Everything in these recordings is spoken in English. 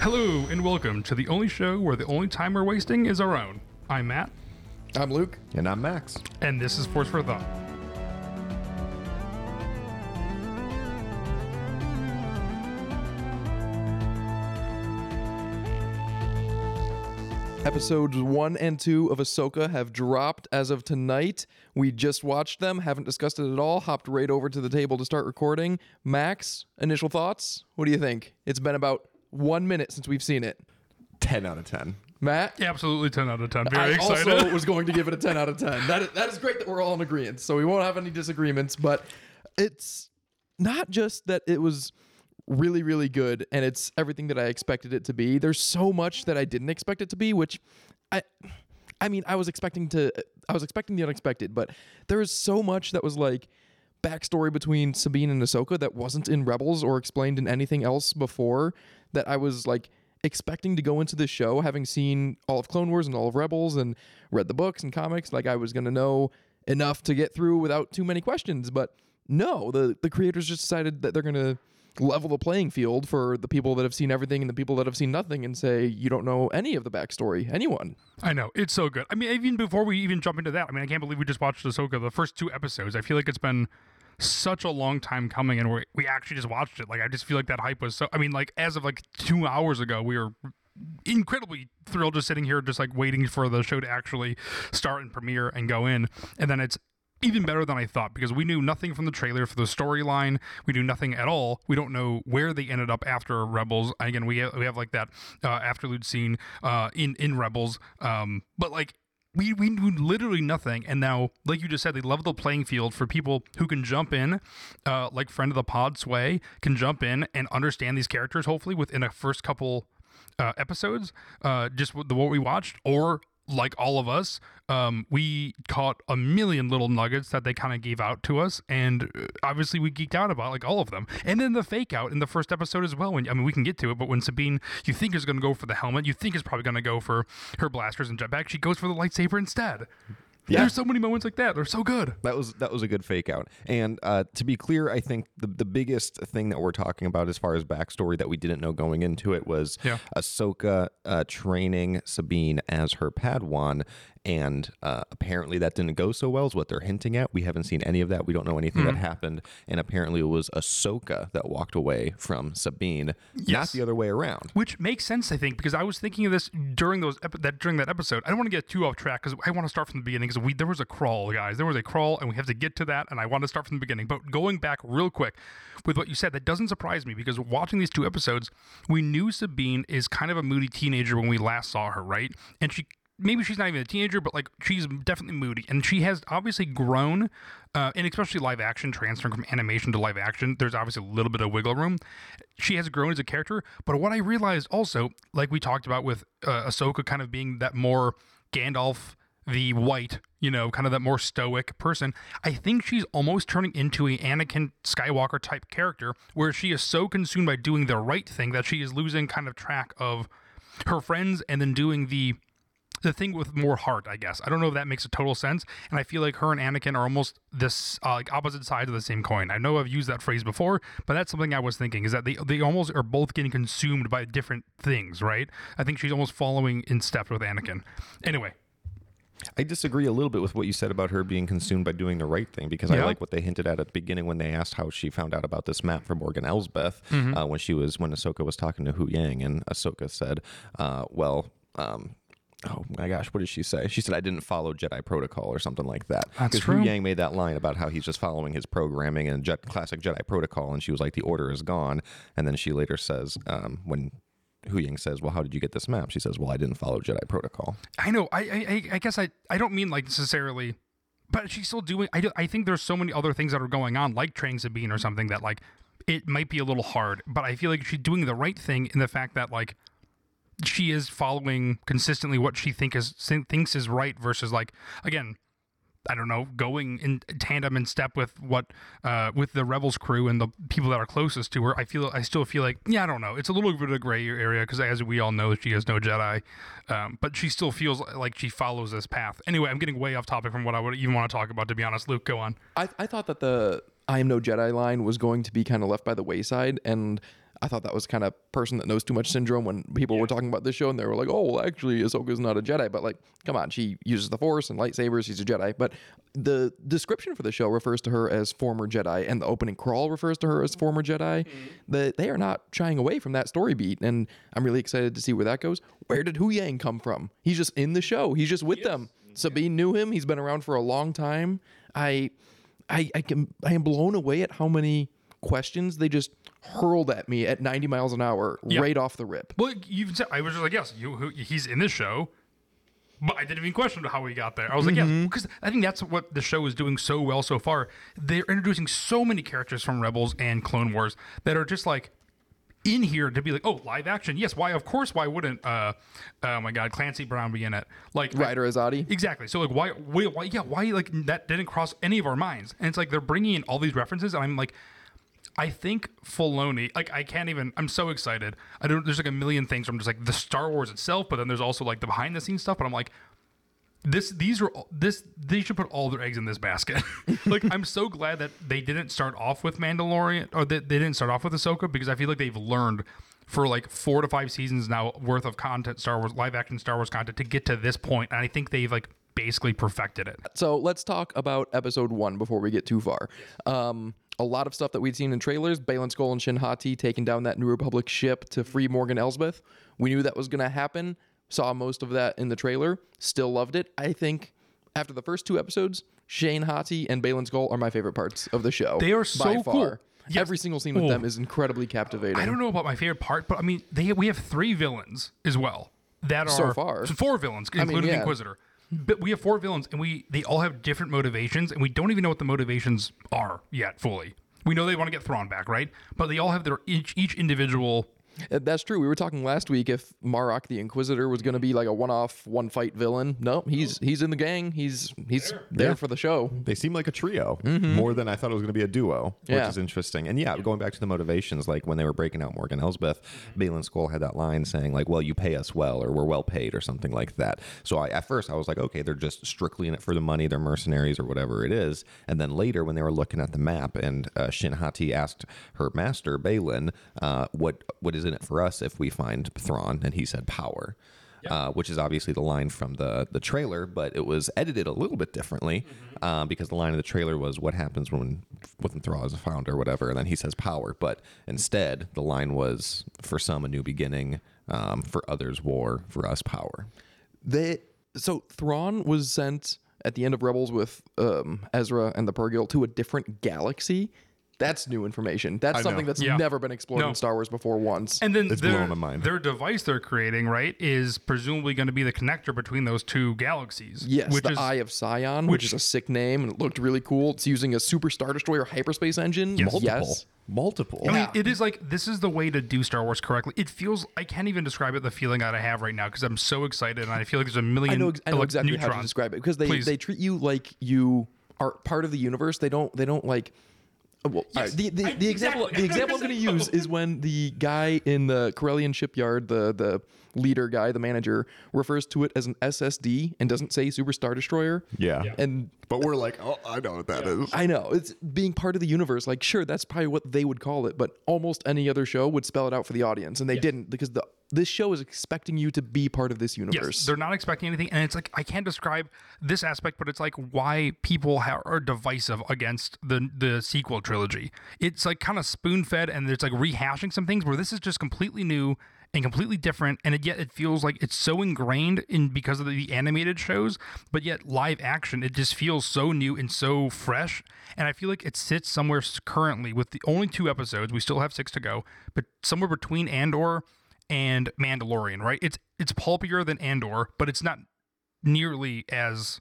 Hello and welcome to the only show where the only time we're wasting is our own. I'm Matt, I'm Luke. And I'm Max. and this is Force for Thought. Episodes one and two of Ahsoka have dropped as of tonight. We just watched them, haven't discussed it at all, hopped right over to the table to start recording. Max, initial thoughts? What do you think? It's been about one minute since we've seen it. 10 out of 10. Matt? Yeah, absolutely 10 out of 10. Very I excited. also was going to give it a 10 out of 10. That is, that is great that we're all in agreement, so we won't have any disagreements, but it's not just that it was really, really good and it's everything that I expected it to be. There's so much that I didn't expect it to be, which I I mean, I was expecting to I was expecting the unexpected, but there is so much that was like backstory between Sabine and Ahsoka that wasn't in Rebels or explained in anything else before that I was like expecting to go into this show having seen all of Clone Wars and all of Rebels and read the books and comics like I was going to know enough to get through without too many questions but no the the creators just decided that they're going to level the playing field for the people that have seen everything and the people that have seen nothing and say you don't know any of the backstory anyone I know. It's so good. I mean, even before we even jump into that, I mean, I can't believe we just watched Ahsoka, the first two episodes. I feel like it's been such a long time coming and we we actually just watched it. Like, I just feel like that hype was so. I mean, like, as of like two hours ago, we were incredibly thrilled just sitting here, just like waiting for the show to actually start and premiere and go in. And then it's even better than I thought because we knew nothing from the trailer for the storyline. We knew nothing at all. We don't know where they ended up after Rebels. Again, we have, we have like that uh, afterlude scene uh, in in Rebels, um, but like. We, we knew literally nothing, and now, like you just said, they level the playing field for people who can jump in, uh, like friend of the pod Sway can jump in and understand these characters. Hopefully, within a first couple uh, episodes, uh, just the what we watched, or like all of us, um, we caught a million little nuggets that they kind of gave out to us, and uh, obviously we geeked out about like all of them. And then the fake out in the first episode as well. When I mean, we can get to it, but when Sabine, you think is going to go for the helmet, you think is probably going to go for her blasters and jetpack, she goes for the lightsaber instead. Yeah. There's so many moments like that. They're so good. That was that was a good fake out. And uh, to be clear, I think the the biggest thing that we're talking about as far as backstory that we didn't know going into it was Yeah. Ahsoka uh, training Sabine as her Padawan, and uh, apparently that didn't go so well. Is what they're hinting at. We haven't seen any of that. We don't know anything Mm-hmm. that happened. And apparently it was Ahsoka that walked away from Sabine, not the other way around. Which makes sense, I think, because I was thinking of this during those epi- that during that episode. I don't want to get too off track because I want to start from the beginning. Because we there was a crawl, guys. There was a crawl, and we have to get to that. And I want to start from the beginning. But going back real quick with what you said, that doesn't surprise me because watching these two episodes, we knew Sabine is kind of a moody teenager when we last saw her, right? And she maybe she's not even a teenager, but like she's definitely moody, and she has obviously grown, uh, and especially live action transferring from animation to live action. There's obviously a little bit of wiggle room. She has grown as a character, but what I realized also, like we talked about with uh, Ahsoka, kind of being that more Gandalf the white, you know, kind of that more stoic person. I think she's almost turning into a Anakin Skywalker type character where she is so consumed by doing the right thing that she is losing kind of track of her friends and then doing the the thing with more heart, I guess. I don't know if that makes a total sense. And I feel like her and Anakin are almost this uh, like opposite sides of the same coin. I know I've used that phrase before, but that's something I was thinking is that they they almost are both getting consumed by different things, right? I think she's almost following in step with Anakin. Anyway, I disagree a little bit with what you said about her being consumed by doing the right thing because Yeah. I like what they hinted at at the beginning when they asked how she found out about this map from Morgan Elsbeth Mm-hmm. uh, when she was when Ahsoka was talking to Huyang and Ahsoka said, uh, "Well." Um, Oh my gosh, what did she say? She said I didn't follow Jedi protocol or something like that. Because. Huyang made that line about how he's just following his programming and jet, classic Jedi protocol, and she was like, "The order is gone." And then she later says, um, when Huyang says, "Well, how did you get this map?" She says, "Well, I didn't follow Jedi protocol." I know. I I, I guess I I don't mean like necessarily, but she's still doing. I do, I think there's so many other things that are going on, like training Sabine or something that like it might be a little hard. But I feel like she's doing the right thing in the fact that like she is following consistently what she think is thinks is right versus like again. I don't know, going in tandem and step with what uh, with the rebels crew and the people that are closest to her. I feel I still feel like yeah, I don't know. It's a little bit of a gray area because as we all know, she is no Jedi, um, but she still feels like she follows this path. Anyway, I'm getting way off topic from what I would even want to talk about. To be honest, Luke, go on. I, I thought that the I am no Jedi line was going to be kind of left by the wayside. And I thought that was kind of person that knows too much syndrome when people were talking about this show and they were like, oh, well, actually, Ahsoka's not a Jedi. But like, come on, she uses the Force and lightsabers. She's a Jedi. But the description for the show refers to her as former Jedi, and the opening crawl refers to her as former Jedi. Mm-hmm. That they are not shying away from that story beat, and I'm really excited to see where that goes. Where did Huyang come from? He's just in the show. He's just with them. Sabine knew him. He's been around for a long time. I, I, I can, I am blown away at how many questions they just hurled at me at 90 miles an hour right off the rip. Well, you even said I was just like, yes, you, who, he's in this show, but I didn't even question how he got there. I was like, yeah, because I think that's what the show is doing so well so far. They're introducing so many characters from Rebels and Clone Wars that are just like in here to be like, oh, live action. Yes, why? Of course, why wouldn't? Uh, oh my God, Clancy Brown be in it? Like Ryder Azadi. Exactly. So like, why, why, why? Yeah, why? Like that didn't cross any of our minds. And it's like they're bringing in all these references, and I'm like, I think Filoni. Like, I can't even. I'm so excited. I don't. There's like a million things from just like the Star Wars itself, but then there's also like the behind the scenes stuff. But I'm like. This these are all- this they should put all their eggs in this basket. like I'm so glad that they didn't start off with Mandalorian or that they didn't start off with Ahsoka because I feel like they've learned for like four to five seasons now worth of content, Star Wars live action Star Wars content to get to this point, and I think they've like basically perfected it. So let's talk about episode one before we get too far. Um, a lot of stuff that we'd seen in trailers. Baylan Skoll and Shin Hati taking down that New Republic ship to free Morgan Elsbeth. We knew that was going to happen. Saw most of that in the trailer. Still loved it. I think after the first two episodes, Shin Hati and Baylan Skoll are my favorite parts of the show. They are by so far. cool. Yes. Every single scene with Oh. them is incredibly captivating. I don't know about my favorite part, but I mean, they we have three villains as well that are So far. four villains, including the yeah. Inquisitor. But we have four villains, and we they all have different motivations, and we don't even know what the motivations are yet fully. We know they want to get Thrawn back, right? But they all have their each each individual. Uh, That's true. We were talking last week if Marok the Inquisitor was going to be like a one-off, one-fight villain. No, he's he's in the gang. He's he's there Yeah. for the show. They seem like a trio more than I thought it was going to be a duo, which Yeah. is interesting. And yeah, going back to the motivations, like when they were breaking out Morgan Elsbeth, Baylan Skoll had that line saying like, "Well, you pay us well, or we're well paid, or something like that." So I, at first I was like, okay, they're just strictly in it for the money, they're mercenaries or whatever it is. And then later when they were looking at the map, and uh, Shin Hati asked her master Baylan, uh, "What what is in it for us if we find Thrawn?" And he said, "Power." uh, which is obviously the line from the the trailer, but it was edited a little bit differently uh, because the line of the trailer was "What happens when when Thrawn is found" or whatever, and then he says "power," but instead the line was "For some a new beginning, um, for others war, for us power." They so Thrawn was sent at the end of Rebels with um, Ezra and the Purrgil to a different galaxy. That's new information. That's know. something that's Yeah. never been explored No. in Star Wars before once. And then It's their, blowing my mind. their device they're creating, right, is presumably going to be the connector between those two galaxies. yes, which the is Eye of Sion, which, which- is a sick name and it looked really cool. It's using a Super Star Destroyer hyperspace engine. Multiple, Yes. multiple. I mean, Yeah. it is like this is the way to do Star Wars correctly. It feels I can't even describe it. The feeling that I have right now because I'm so excited and I feel like there's a million. I know, ex- I know elec- exactly how to describe it because they, Please. they treat you like you are part of the universe. They don't they don't like. Uh, Well, all right, Yes, the the, I- example exactly. the example I'm going to use is when the guy in the Corellian shipyard, the the leader guy, the manager, refers to it as an SSD and doesn't say Super Star Destroyer. yeah. And but we're like, oh, I know what that is. I know it's being part of the universe. Like, sure, that's probably what they would call it, but almost any other show would spell it out for the audience, and they didn't because the this show is expecting you to be part of this universe. Yes, they're not expecting anything, and it's like I can't describe this aspect, but it's like why people ha- are divisive against the the sequel trilogy. It's like kind of spoon fed, and it's like rehashing some things where this is just completely new and completely different, and it, yet it feels like it's so ingrained in because of the animated shows, but yet live action, it just feels so new and so fresh, and I feel like it sits somewhere currently with the only two episodes. We still have six to go, but somewhere between Andor and Mandalorian, right? It's it's pulpier than Andor, but it's not nearly as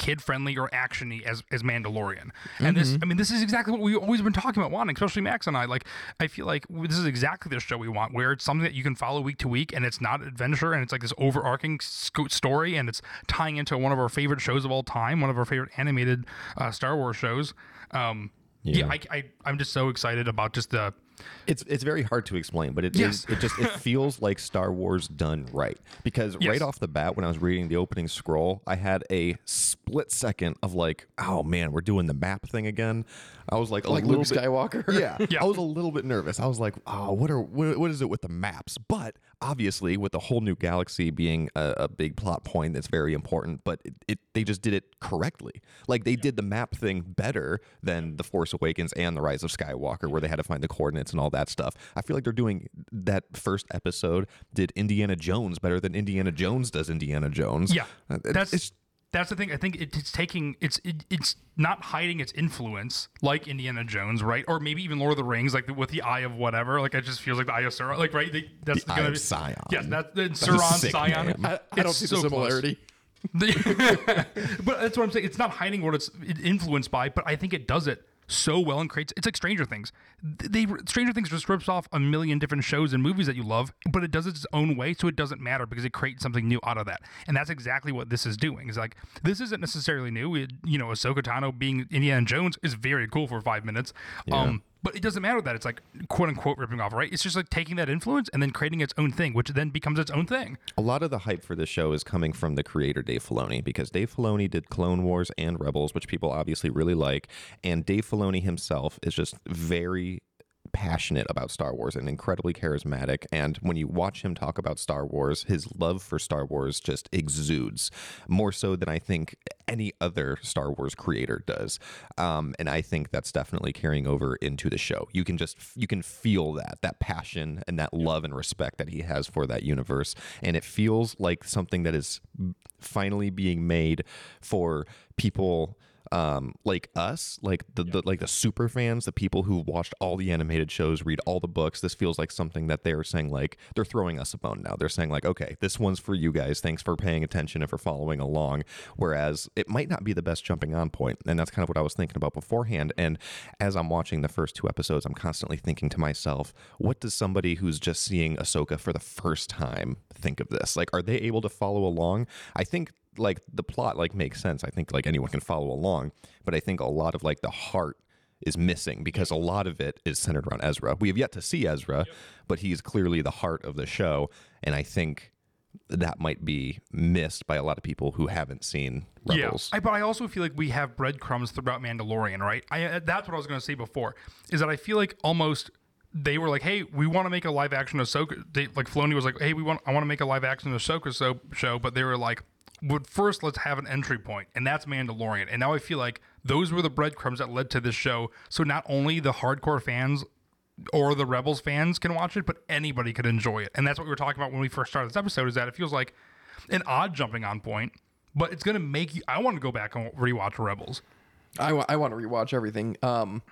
kid friendly or actiony as as Mandalorian. And this, I mean, this is exactly what we've always been talking about wanting, especially Max and I. Like, I feel like this is exactly the show we want, where it's something that you can follow week to week, and it's not adventure, and it's like this overarching story, and it's tying into one of our favorite shows of all time, one of our favorite animated uh, Star Wars shows. Um, yeah, I, I I'm just so excited about just the It's it's very hard to explain, but it is Yes. it just it feels like Star Wars done right. Because Yes. right off the bat, when I was reading the opening scroll, I had a split second of like, oh man, we're doing the map thing again. I was like a Like little Luke bit, Skywalker. Yeah, Yeah. I was a little bit nervous. I was like, oh, what are what, what is it with the maps? But obviously, with the whole new galaxy being a, a big plot point, that's very important. But it, it they just did it correctly. Like they did the map thing better than the Force Awakens and the Rise of Skywalker, where they had to find the coordinates and all that stuff. I feel like they're doing that first episode did Indiana Jones better than Indiana Jones does Indiana Jones. Yeah, Uh, that's it's that's the thing. I think it, it's taking it's it, it's not hiding its influence like Indiana Jones, right? Or maybe even Lord of the Rings, like with the Eye of whatever. Like it just feels like the Eye of Sauron. Like right, they, that's The Eye gonna of be Sion. Yes, that's the Sauron sick Sion. name. I, I don't see so the similarity. but that's what I'm saying. It's not hiding what it's influenced by, but I think it does it so well and creates. It's like Stranger Things. They Stranger Things just rips off a million different shows and movies that you love, but it does it its own way, so it doesn't matter because it creates something new out of that. And that's exactly what this is doing. Is like this isn't necessarily new. It, you know, Ahsoka Tano being Indiana Jones is very cool for five minutes. Um, but it doesn't matter that it's like quote unquote ripping off, right? It's just like taking that influence and then creating its own thing, which then becomes its own thing. A lot of the hype for this show is coming from the creator Dave Filoni because Dave Filoni did Clone Wars and Rebels, which people obviously really like, and Dave Filoni himself is just very passionate about Star Wars and incredibly charismatic and when you watch him talk about Star Wars his love for Star Wars just exudes more so than I think any other Star Wars creator does. Um, and I think that's definitely carrying over into the show. You can just you can feel that that passion and that love and respect that he has for that universe. And it feels like something that is finally being made for people um, like us, like the, the like the super fans, the people who watched all the animated shows, read all the books. This feels like something that they're saying like they're throwing us a bone now. They're saying like, okay, this one's for you guys. Thanks for paying attention and for following along. Whereas it might not be the best jumping on point, and that's kind of what I was thinking about beforehand. And as I'm watching the first two episodes, I'm constantly thinking to myself, what does somebody who's just seeing Ahsoka for the first time think of this? Like, are they able to follow along? I think like the plot like makes sense. I think like anyone can follow along, but I think a lot of like the heart is missing because a lot of it is centered around Ezra. We have yet to see Ezra, but he's clearly the heart of the show, and I think that might be missed by a lot of people who haven't seen Rebels. Yeah, I, but I also feel like we have breadcrumbs throughout Mandalorian, right? I uh, that's what I was going to say before. Is that I feel like almost they were like, "Hey, we want to make a live action Ahsoka." They, like Filoni was like, "Hey, we want I want to make a live action Ahsoka so, show," but they were like, "But first, let's have an entry point, and that's Mandalorian." And now I feel like those were the breadcrumbs that led to this show. So not only the hardcore fans or the Rebels fans can watch it, but anybody could enjoy it. And that's what we were talking about when we first started this episode. Is that it feels like an odd jumping on point, but it's gonna make you. I want to go back and rewatch Rebels. I, want to rewatch everything. Um,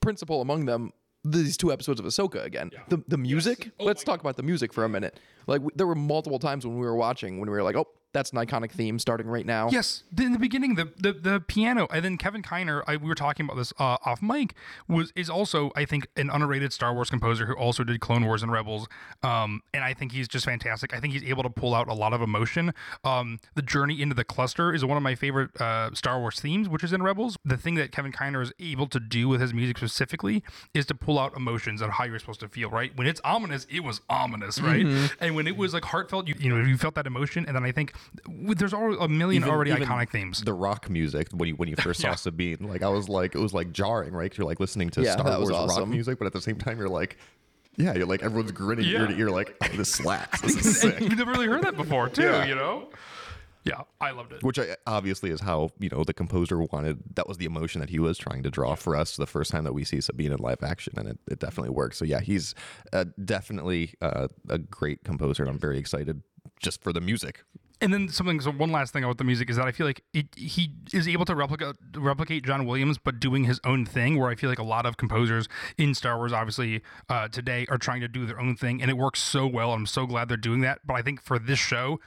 principal among them, these two episodes of Ahsoka again. The the music. Oh Let's talk about the music for a minute. Like w- there were multiple times when we were watching when we were like, oh, that's an iconic theme starting right now. Yes, in the beginning, the the, the piano, and then Kevin Kiner, I, we were talking about this uh, off mic, was is also I think an underrated Star Wars composer who also did Clone Wars and Rebels, um, and I think he's just fantastic. I think he's able to pull out a lot of emotion. Um, the journey into the cluster is one of my favorite uh, Star Wars themes, which is in Rebels. The thing that Kevin Kiner is able to do with his music specifically is to pull out emotions and how you're supposed to feel. Right when it's ominous, it was ominous, right? And when it was like heartfelt, you you know you felt that emotion, and then I think there's already a million Even- already even iconic themes. The rock music when you when you first saw Sabine, like I was like it was like jarring, right? 'Cause you're like listening to Yeah, Star that was Wars rock music, but at the same time you're like, yeah, you're like everyone's grinning ear to ear, like oh, this slaps. This is sick. you've never really heard that before, too. Yeah. You know? Yeah, I loved it. Which I, obviously is how you know the composer wanted. That was the emotion that he was trying to draw for us the first time that we see Sabine in live action, and it, it definitely works. So yeah, he's uh, definitely uh, a great composer, and I'm very excited just for the music. And then something. So one last thing about the music is that I feel like it, he is able to replicate replicate John Williams, but doing his own thing. Where I feel like a lot of composers in Star Wars, obviously uh, today, are trying to do their own thing, and it works so well. I'm so glad they're doing that. But I think for this show,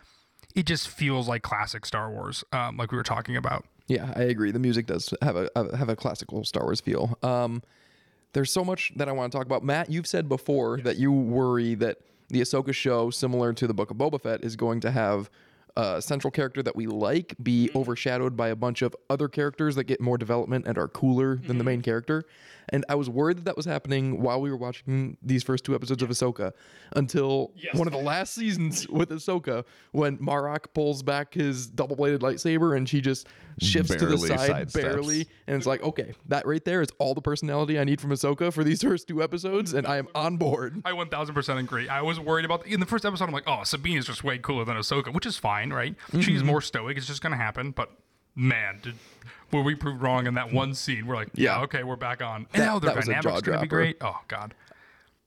it just feels like classic Star Wars, um, like we were talking about. Yeah, I agree. The music does have a have a classical Star Wars feel. Um, there's so much that I want to talk about. Matt, you've said before that you worry that the Ahsoka show, similar to the Book of Boba Fett, is going to have a central character that we like be mm-hmm. overshadowed by a bunch of other characters that get more development and are cooler than the mm-hmm. main character. And I was worried that that was happening while we were watching these first two episodes of Ahsoka until one of the last seasons with Ahsoka when Marok pulls back his double bladed lightsaber and she just shifts to the Barely side sidesteps. barely. And it's like, okay, that right there is all the personality I need from Ahsoka for these first two episodes. And I am on board. I 1000% agree. I was worried about in the first episode. I'm like, oh, Sabine is just way cooler than Ahsoka, which is fine, right? Mm-hmm. She's more stoic. It's just gonna happen. But man, did, were we proved wrong in that one scene? We're like, yeah, Yeah. okay, we're back on. That- And now their that dynamics gonna be great. Oh god.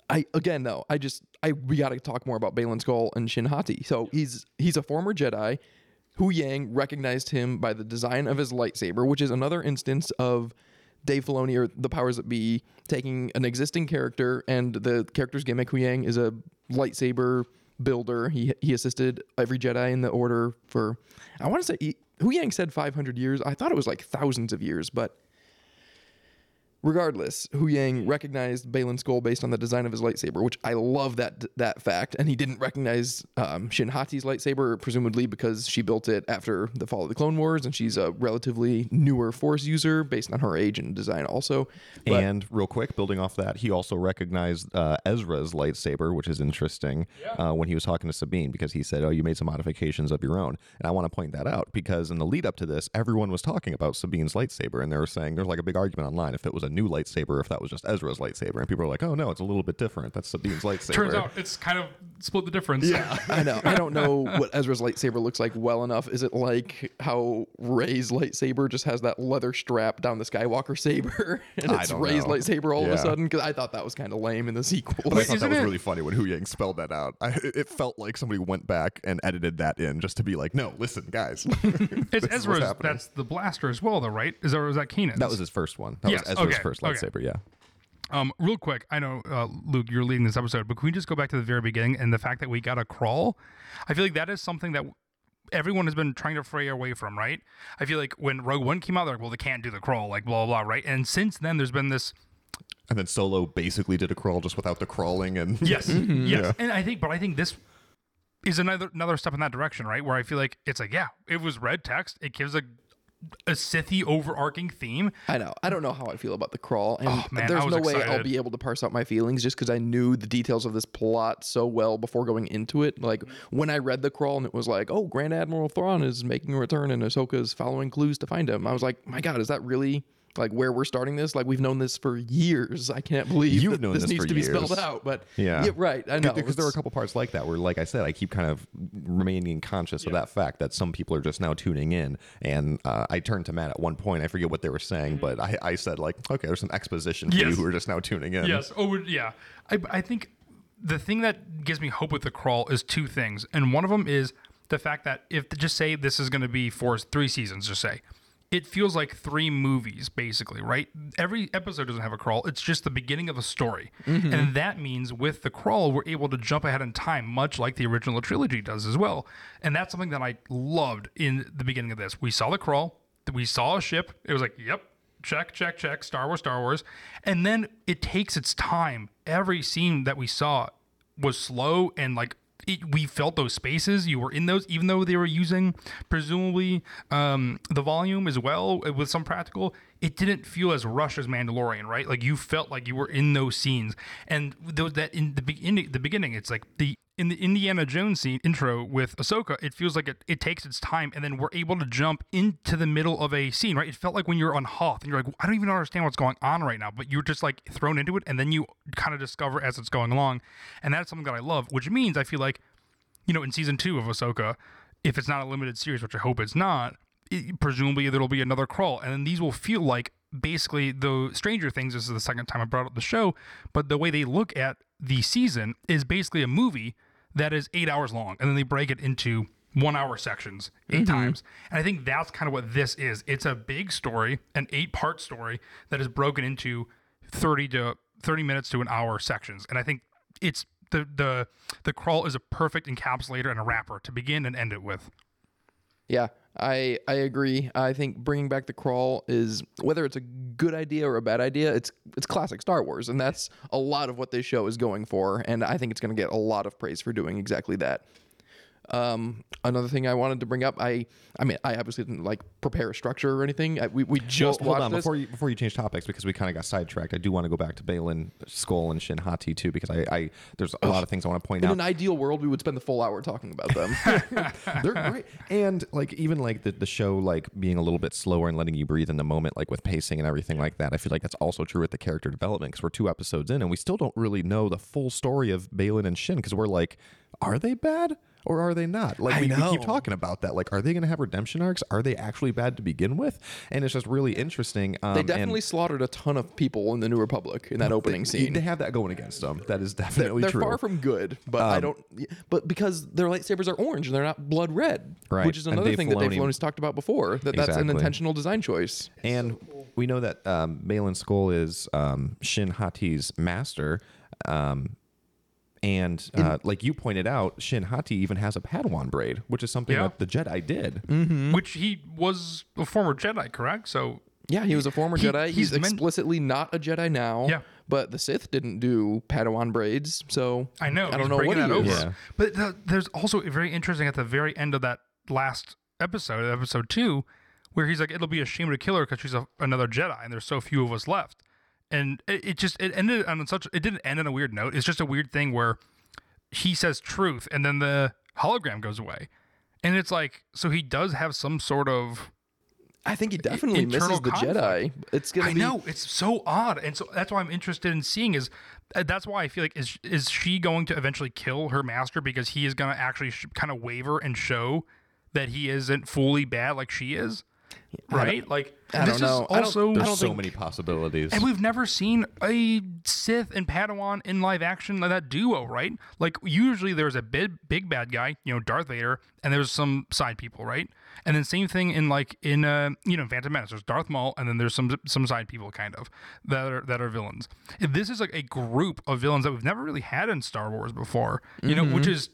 I again though, I just I we got to talk more about Baylan Skoll and Shin Hati. So he's he's a former Jedi. Huyang recognized him by the design of his lightsaber, which is another instance of Dave Filoni or the powers that be taking an existing character and the character's gimmick. Huyang is a lightsaber builder. He he assisted every Jedi in the Order for I want to say he, Huyang said 500 years. I thought it was like thousands of years, but Regardless, Huyang recognized Baylan Skoll based on the design of his lightsaber, which I love that that fact. And he didn't recognize um, Shin Hati's lightsaber, presumably because she built it after the fall of the Clone Wars, and she's a relatively newer Force user based on her age and design, also. But and real quick, building off that, he also recognized uh, Ezra's lightsaber, which is interesting uh, when he was talking to Sabine because he said, "Oh, you made some modifications of your own." And I want to point that out because in the lead up to this, everyone was talking about Sabine's lightsaber, and they were saying there's like a big argument online if it was a new lightsaber, if that was just Ezra's lightsaber, and people are like, "Oh no, it's a little bit different. That's Sabine's lightsaber." Turns out it's kind of split the difference. Yeah. I know. I don't know what Ezra's lightsaber looks like well enough. Is it like how Rey's lightsaber just has that leather strap down the Skywalker saber, and I it's don't Rey's know. lightsaber all of a sudden? Because I thought that was kind of lame in the sequel. But I thought that isn't was it- really funny when Huyang spelled that out. I, it it felt like somebody went back and edited that in just to be like, "No, listen, guys, It's this is what's Ezra's. That's the blaster as well, though, right? Is that or is that Kanan's? That was his first one. That Yes, was Ezra's okay, first okay. lightsaber. Yeah. Um, real quick, I know uh, Luke, you're leading this episode, but can we just go back to the very beginning and the fact that we got a crawl? I feel like that is something that everyone has been trying to fray away from, right? I feel like when Rogue One came out, they're like, well, they can't do the crawl, like blah blah, blah right? And since then, there's been this And then Solo basically did a crawl just without the crawling and yes, yes, and I think, but I think this is another another step in that direction, right? Where I feel like it's like, yeah, it was red text, it gives a a Sithy overarching theme. I know. I don't know how I feel about the crawl, and Oh, man, there's no way I'll be able to parse out my feelings just because I knew the details of this plot so well before going into it. Like when I read the crawl and it was like, "Oh, Grand Admiral Thrawn is making a return, and Ahsoka is following clues to find him." I was like, "My God, is that really?" Like where we're starting this, like we've known this for years. I can't believe You've known this this needs to be spelled out. But Yeah. right. I know because there are a couple parts like that where, like I said, I keep kind of remaining conscious of that fact that some people are just now tuning in. And uh, I turned to Matt at one point. I forget what they were saying, but I, I said like, okay, there's some exposition for you who are just now tuning in. Yes. Oh, yeah. I, I think the thing that gives me hope with the crawl is two things, and one of them is the fact that if just say this is going to be for three seasons, just say it feels like three movies basically, right? Every episode doesn't have a crawl; it's just the beginning of a story, mm-hmm. and that means with the crawl we're able to jump ahead in time, much like the original trilogy does as well. And that's something that I loved in the beginning of this. We saw the crawl, we saw a ship. It was like, yep, check, check, check, Star Wars, Star Wars. And then it takes its time. Every scene that we saw was slow and like it, we felt those spaces. You were in those, even though they were using presumably um, the volume as well uh, with some practical. It didn't feel as rushed as Mandalorian, right? Like you felt like you were in those scenes, and those that in the beginning, the beginning, it's like the in the Indiana Jones scene intro with Ahsoka, it feels like it, it takes its time, and then we're able to jump into the middle of a scene, right? It felt like when you're on Hoth, and you're like, I don't even understand what's going on right now, but you're just like thrown into it, and then you kind of discover as it's going along, and that's something that I love, which means I feel like, you know, in season two of Ahsoka, if it's not a limited series, which I hope it's not, it, presumably there'll be another crawl, and then these will feel like basically the Stranger Things. This is the second time I brought up the show, but the way they look at the season is basically a movie that is eight hours long, and then they break it into one hour sections 8 mm-hmm. times. And I think that's kind of what this is. It's a big story, an eight part story that is broken into 30 to 30 minutes to an hour sections. And I think it's the the the crawl is a perfect encapsulator and a wrapper to begin and end it with. Yeah, I I agree. I think bringing back the crawl is whether it's a good idea or a bad idea. It's it's classic Star Wars, and that's a lot of what this show is going for. And I think it's going to get a lot of praise for doing exactly that. Um, another thing I wanted to bring up, I, I mean, I obviously didn't like prepare a structure or anything. I, we, we just Well, hold on this. before you before you change topics because we kind of got sidetracked. I do want to go back to Baylan, Skoll, and Shin Hati too because I, I there's a lot of things I want to point In out. In an ideal world, we would spend the full hour talking about them. They're great, and like even like the, the show like being a little bit slower and letting you breathe in the moment, like with pacing and everything like that. I feel like that's also true with the character development because we're two episodes in and we still don't really know the full story of Baylan and Shin because we're like, are they bad? Or are they not? Like I we, we keep talking about that. Like, are they going to have redemption arcs? Are they actually bad to begin with? And it's just really interesting. Um, they and- definitely slaughtered a ton of people in the New Republic in that opening they, scene. They have that going against them. That is definitely they're true. far from good, but I Um, don't. But because their lightsabers are orange and they're not blood red, Right. which is another Dave thing that Dave Filoni- Filoni's talked about before. That that's an intentional design choice. and we know that um, Baylan Skoll is um, Shin Hati's master. Um, and uh, like you pointed out, Shin Hati even has a Padawan braid, which is something Yeah. that the Jedi did. Mm-hmm. Which he was a former Jedi, correct? So Yeah, he was a former He- Jedi. He's, he's meant- explicitly not a Jedi now. Yeah. But the Sith didn't do Padawan braids, so I know. I he's don't know what bringing he that over. is. Yeah. But th- there's also very interesting at the very end of that last episode, episode two, where he's like, "It'll be a shame to kill her because she's a, another Jedi, and there's so few of us left." And it, it just it ended on such it didn't end on a weird note. It's just a weird thing where he says truth, and then the hologram goes away, and it's like so he does have some sort of I think he definitely misses the conflict. Jedi. It's gonna I be know it's so odd, and so that's why I'm interested in seeing is uh, that's why I feel like is is she going to eventually kill her master because he is going to actually sh- kind of waver and show that he isn't fully bad like she is, right? Like I this don't know. is I don't- also I There's don't so think- many possibilities. and we've never seen a Sith and Padawan in live action like that duo, right? Like usually there's a big big bad guy, you know, Darth Vader, and there's some side people, right? And then same thing in like in uh you know Phantom Menace, there's Darth Maul, and then there's some some side people kind of that are that are villains. This is like a group of villains that we've never really had in Star Wars before, you know, which is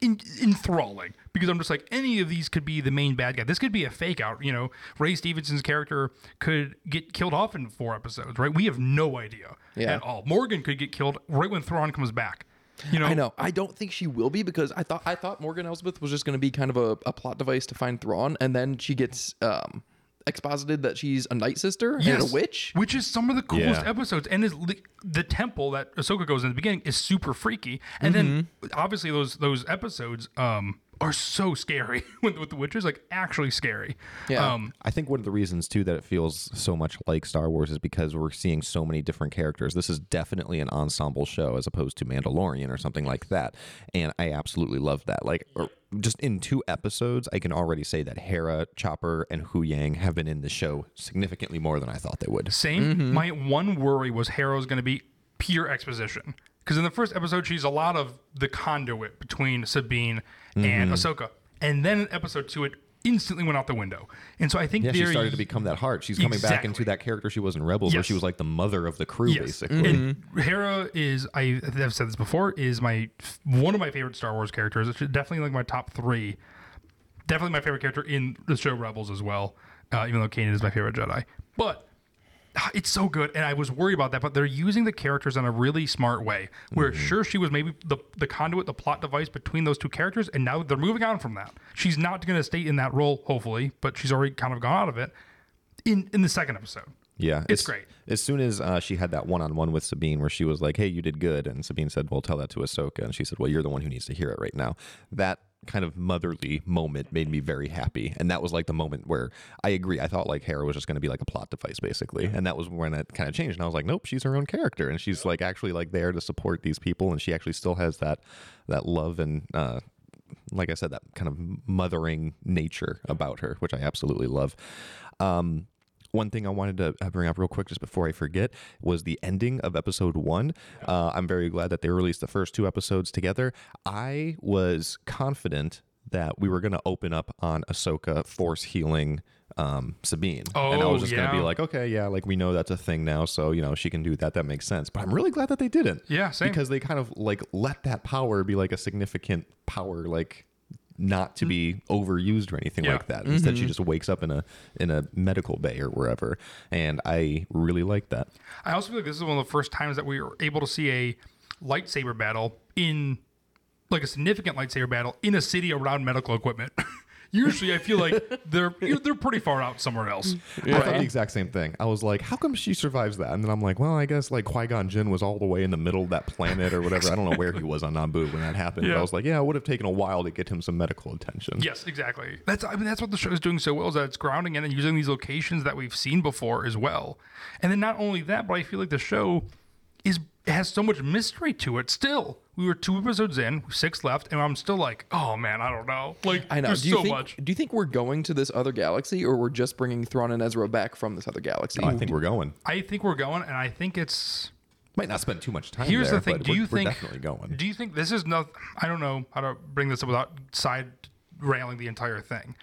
in, enthralling because I'm just like any of these could be the main bad guy. This could be a fake out. You know, Ray Stevenson's character could get killed off in four episodes, right? We have no idea Yeah. at all. Morgan could get killed right when Thrawn comes back. You know, I know. I don't think she will be because I thought I thought Morgan Elsbeth was just going to be kind of a, a plot device to find Thrawn, and then she gets um, exposited that she's a night sister and a witch. which is some of the coolest Yeah. episodes. And is li- the temple that Ahsoka goes in the beginning is super freaky, and then Mm-hmm. obviously those those episodes um are so scary with, with the witches, like actually scary. Yeah. Um, I think one of the reasons too that it feels so much like Star Wars is because we're seeing so many different characters. This is definitely an ensemble show as opposed to Mandalorian or something like that, and I absolutely love that. Like, or just in two episodes, I can already say that Hera, Chopper, and Huyang have been in the show significantly more than I thought they would. Same. Mm-hmm. My one worry was Hera's going to be pure exposition. Because in the first episode, she's a lot of the conduit between Sabine Mm-hmm. and Ahsoka. And then in episode two, it instantly went out the window. And so I think Yeah, she started to become that heart. She's coming back into that character she was in Rebels, where she was like the mother of the crew, Yes. basically. And Hera is I have said this before is my one of my favorite Star Wars characters. It's definitely like my top three. Definitely my favorite character in the show Rebels as well. Uh, even though Kanan is my favorite Jedi, but it's so good. And I was worried about that, but they're using the characters in a really smart way. Where sure she was maybe the the conduit, the plot device between those two characters, and now they're moving on from that. She's not going to stay in that role, hopefully, but she's already kind of gone out of it in in the second episode. Yeah, It's as- great. As soon as uh, she had that one-on-one with Sabine, where she was like, "Hey, you did good," and Sabine said, "Well, tell that to Ahsoka," and she said, "Well, you're the one who needs to hear it right now." That kind of motherly moment made me very happy, and that was like the moment where I agree. I thought like Hera was just going to be like a plot device, basically, and that was when it kind of changed. And I was like, "Nope, she's her own character, and she's like actually like there to support these people, and she actually still has that that love and." uh like I said, that kind of mothering nature about her, which I absolutely love. Um, one thing I wanted to uh, bring up real quick just before I forget was the ending of episode one. Uh, I'm very glad that they released the first two episodes together. I was confident that we were going to open up on Ahsoka force healing um, Sabine. and I Oh, was just going to be like, okay, yeah, like we know that's a thing now. So, you know, she can do that. That makes sense. But I'm really glad that they didn't. Yeah, same. Because they kind of like let that power be like a significant power, like not to be overused or anything Yeah. like that. Instead, she mm-hmm. just wakes up in a in a medical bay or wherever, and I really like that. I also feel like this is one of the first times that we were able to see a lightsaber battle in like a significant lightsaber battle in a city around medical equipment. Usually, I feel like they're they're pretty far out somewhere else. Mm. I thought the exact same thing. I was like, how come she survives that? And then I'm like, well, I guess like Qui Gon Jinn was all the way in the middle of that planet or whatever. I don't know where he was on Naboo when that happened. But Yeah. I was like, yeah, it would have taken a while to get him some medical attention. Yes, exactly. That's I mean that's what the show is doing so well is that it's grounding in and using these locations that we've seen before as well. And then not only that, but I feel like the show is has so much mystery to it. Still, we were two episodes in, six left, and I'm still like, oh man, I don't know. Like, I know. there's Do you so think? much. Do you think we're going to this other galaxy, or we're just bringing Thrawn and Ezra back from this other galaxy? Oh, I think we're going. I think we're going, and I think it's. Might not spend too much time Here's there, the thing. but Do we're, you we're think? definitely going. Do you think this is not? I don't know how to bring this up without side railing the entire thing.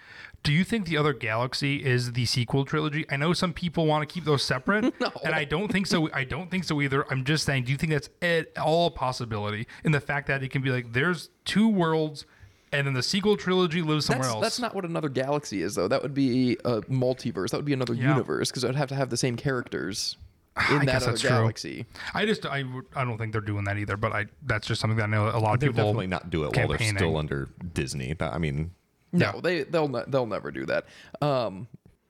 Do you think the other galaxy is the sequel trilogy? I know some people want to keep those separate, and I don't think so. I don't think so either. I'm just saying. Do you think that's at all a possibility in the fact that it can be like there's two worlds, and then the sequel trilogy lives somewhere That's, else? that's not what another galaxy is, though. That would be a multiverse. That would be another Yeah. universe because it would have to have the same characters in I that guess other that's true. galaxy. I just I, I don't think they're doing that either. But I that's just something that I know a lot of They'll people definitely not do it while they're still under Disney. I mean, No, they they'll ne- they'll never do that. Um,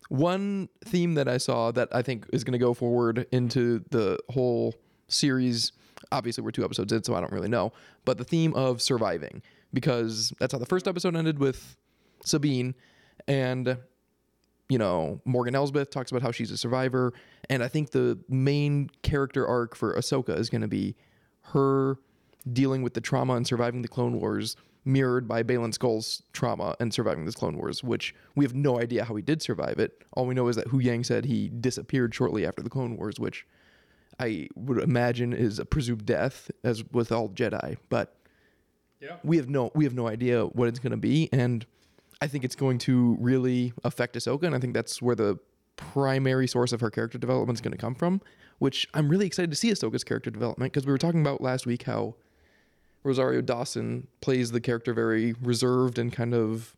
one theme that I saw that I think is going to go forward into the whole series. Obviously, we're two episodes in, so I don't really know. But the theme of surviving, because that's how the first episode ended with Sabine, and you know Morgan Elsbeth talks about how she's a survivor, and I think the main character arc for Ahsoka is going to be her dealing with the trauma and surviving the Clone Wars, mirrored by Baylan Skoll's trauma and surviving this Clone Wars, which we have no idea how he did survive it. All we know is that Huyang said he disappeared shortly after the Clone Wars, which I would imagine is a presumed death, as with all Jedi. But Yeah. we have no we have no idea what it's going to be, and I think it's going to really affect Ahsoka, and I think that's where the primary source of her character development is going to come from. Which I'm really excited to see Ahsoka's character development because we were talking about last week how Rosario Dawson plays the character very reserved and kind of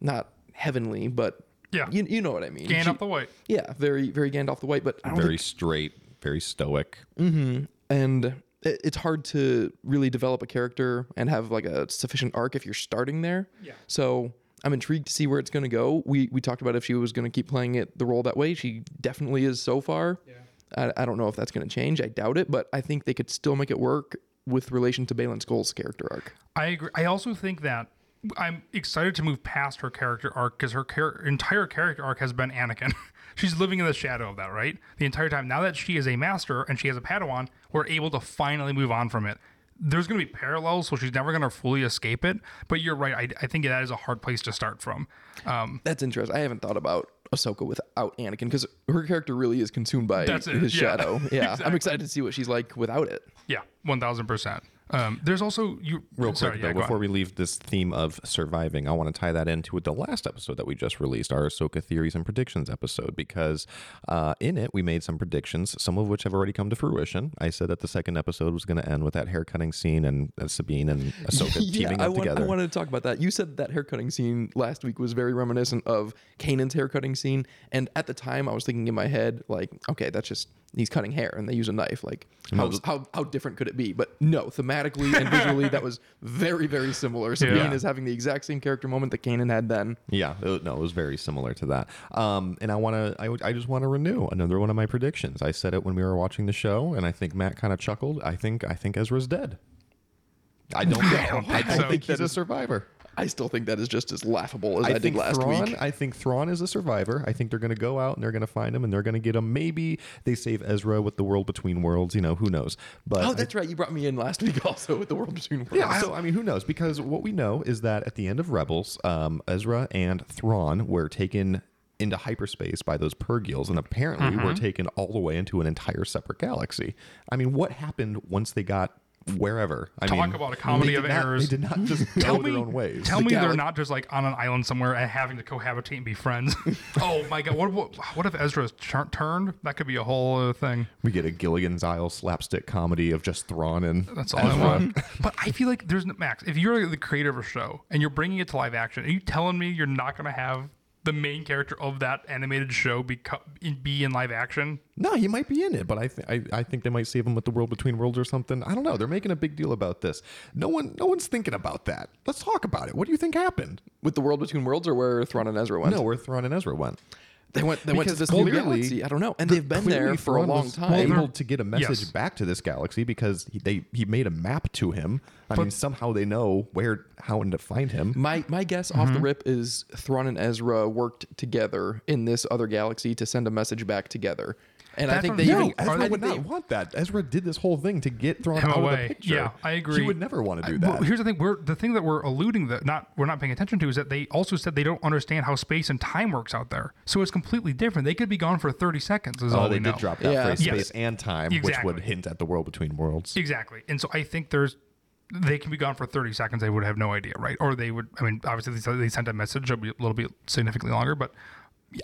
not heavenly, but Yeah. you, you know what I mean. Gandalf She- the White. yeah, very very Gandalf the White, but very think, straight, very stoic. Mm-hmm. and it, it's hard to really develop a character and have like a sufficient arc if you're starting there. Yeah. So I'm intrigued to see where it's going to go. We we talked about if she was going to keep playing it the role that way. She definitely is so far. Yeah. I, I don't know if that's going to change. I doubt it, but I think they could still make it work with relation to Baylan Skoll's character arc. I agree. I also think that I'm excited to move past her character arc because her char- entire character arc has been Anakin. She's living in the shadow of that, right? The entire time. Now that she is a master and she has a Padawan, we're able to finally move on from it. There's going to be parallels, so she's never going to fully escape it. But you're right. I, I think that is a hard place to start from. Um, That's interesting. I haven't thought about Ahsoka without Anakin because her character really is consumed by his yeah. shadow. Yeah, Exactly. I'm excited to see what she's like without it. Yeah, one thousand percent. Um, there's also you. Real sorry, quick though, go before on. we leave this theme of surviving, I want to tie that into the last episode that we just released, our Ahsoka theories and predictions episode, because uh, in it we made some predictions, some of which have already come to fruition. I said that the second episode was going to end with that haircutting scene and uh, Sabine and Ahsoka teaming I, up want, together. I wanted to talk about that. You said that haircutting scene last week was very reminiscent of Kanan's haircutting scene, and at the time I was thinking in my head like, okay, that's just he's cutting hair and they use a knife. Like, how, th- how, how different could it be? But no, thematically and visually, that was very very similar. Sabine Yeah. is having the exact same character moment that Kanan had then. Yeah, it, no, it was very similar to that. Um, and I want to, I, I just want to renew another one of my predictions. I said it when we were watching the show, and I think Matt kind of chuckled. I think, I think Ezra's dead. I don't know. I don't, think think, so. he's a survivor. I still think that is just as laughable as I, I did think last Thrawn. week. I think Thrawn is a survivor. I think they're going to go out and they're going to find him and they're going to get him. Maybe they save Ezra with the world between worlds. You know, who knows? But Oh, I- that's right. You brought me in last week also with the world between worlds. yeah, so I mean, who knows? Because what we know is that at the end of Rebels, um, Ezra and Thrawn were taken into hyperspace by those Purrgils, and apparently were taken all the way into an entire separate galaxy. I mean, what happened once they got wherever? I Talk mean, about a comedy of not- errors. They did not just Tell me, their own ways. tell The me they're galax- not just like on an island somewhere and having to cohabitate and be friends. oh my god, what, what what if Ezra's tur- turned? That could be a whole other thing. we get a Gilligan's Isle slapstick comedy of just Thrawn and That's all I want. But I feel like there's Max. If you're the creator of a show and you're bringing it to live action, are you telling me you're not going to have the main character of that animated show be be in live action? No, he might be in it, but I, th- I I think they might save him with the World Between Worlds or something. I don't know. They're making a big deal about this. No one no one's thinking about that. Let's talk about it. What do you think happened? With the world between worlds, or where Thrawn and Ezra went? No, where Thrawn and Ezra went. They went. They went to Because this new galaxy. I don't know, and they've been there for a Thrawn long was time. Able to get a message Yes. back to this galaxy because he, they he made a map to him. I mean, somehow they know where how and to find him. My my guess off Mm-hmm. the rip is Thrawn and Ezra worked together in this other galaxy to send a message back together. And I think they I'm even saying. Ezra they- would not want that. Ezra did this whole thing to get Thrawn Him out of the picture. Yeah, I agree. He would never want to do Well, that. here's the thing: we're the thing that we're alluding that not we're not paying attention to is that they also said they don't understand how space and time works out there. So it's completely different. They could be gone for 30 seconds. Is Oh, all they we know. did drop that Yeah. phrase, Yes. space and time, which would hint at the world between worlds. Exactly. And so I think there's they can be gone for 30 seconds. They would have no idea, right? Or they would. I mean, obviously they, they sent a message. It'll be a little bit significantly longer, but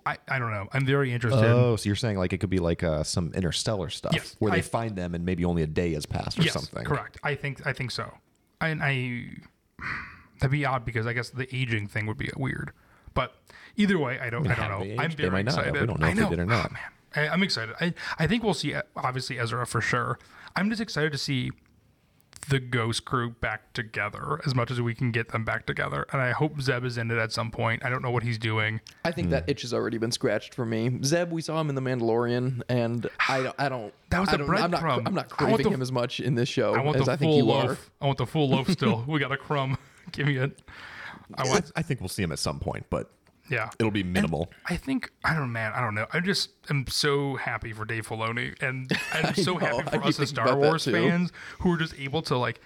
I, I don't know. I'm very interested. Oh, so you're saying like it could be like uh, some interstellar stuff Yes, where they I- find them and maybe only a day has passed or yes, something. correct. I think I think so. And I that'd be odd because I guess the aging thing would be weird. But either way, I don't. I, don't know. I'm very might not excited. We don't know I if they did or not. Oh, man, I, I'm excited. I I think we'll see. Obviously, Ezra for sure. I'm just excited to see the Ghost crew back together as much as we can get them back together. And I hope Zeb is in it at some point. I don't know what he's doing. I think Hmm. that itch has already been scratched for me. Zeb, we saw him in The Mandalorian, and I don't. I don't. That was I a don't, I'm not. breadcrumb. I'm not I craving the- him as much in this show I want as the I think full you loaf. are. I want the full loaf still. we got a crumb. Give me it. I I. I think we'll see him at some point, but Yeah. it'll be minimal. I think I don't know, man. I don't know. I just am so happy for Dave Filoni, and I'm so know. happy for us as Star Wars fans who are just able to like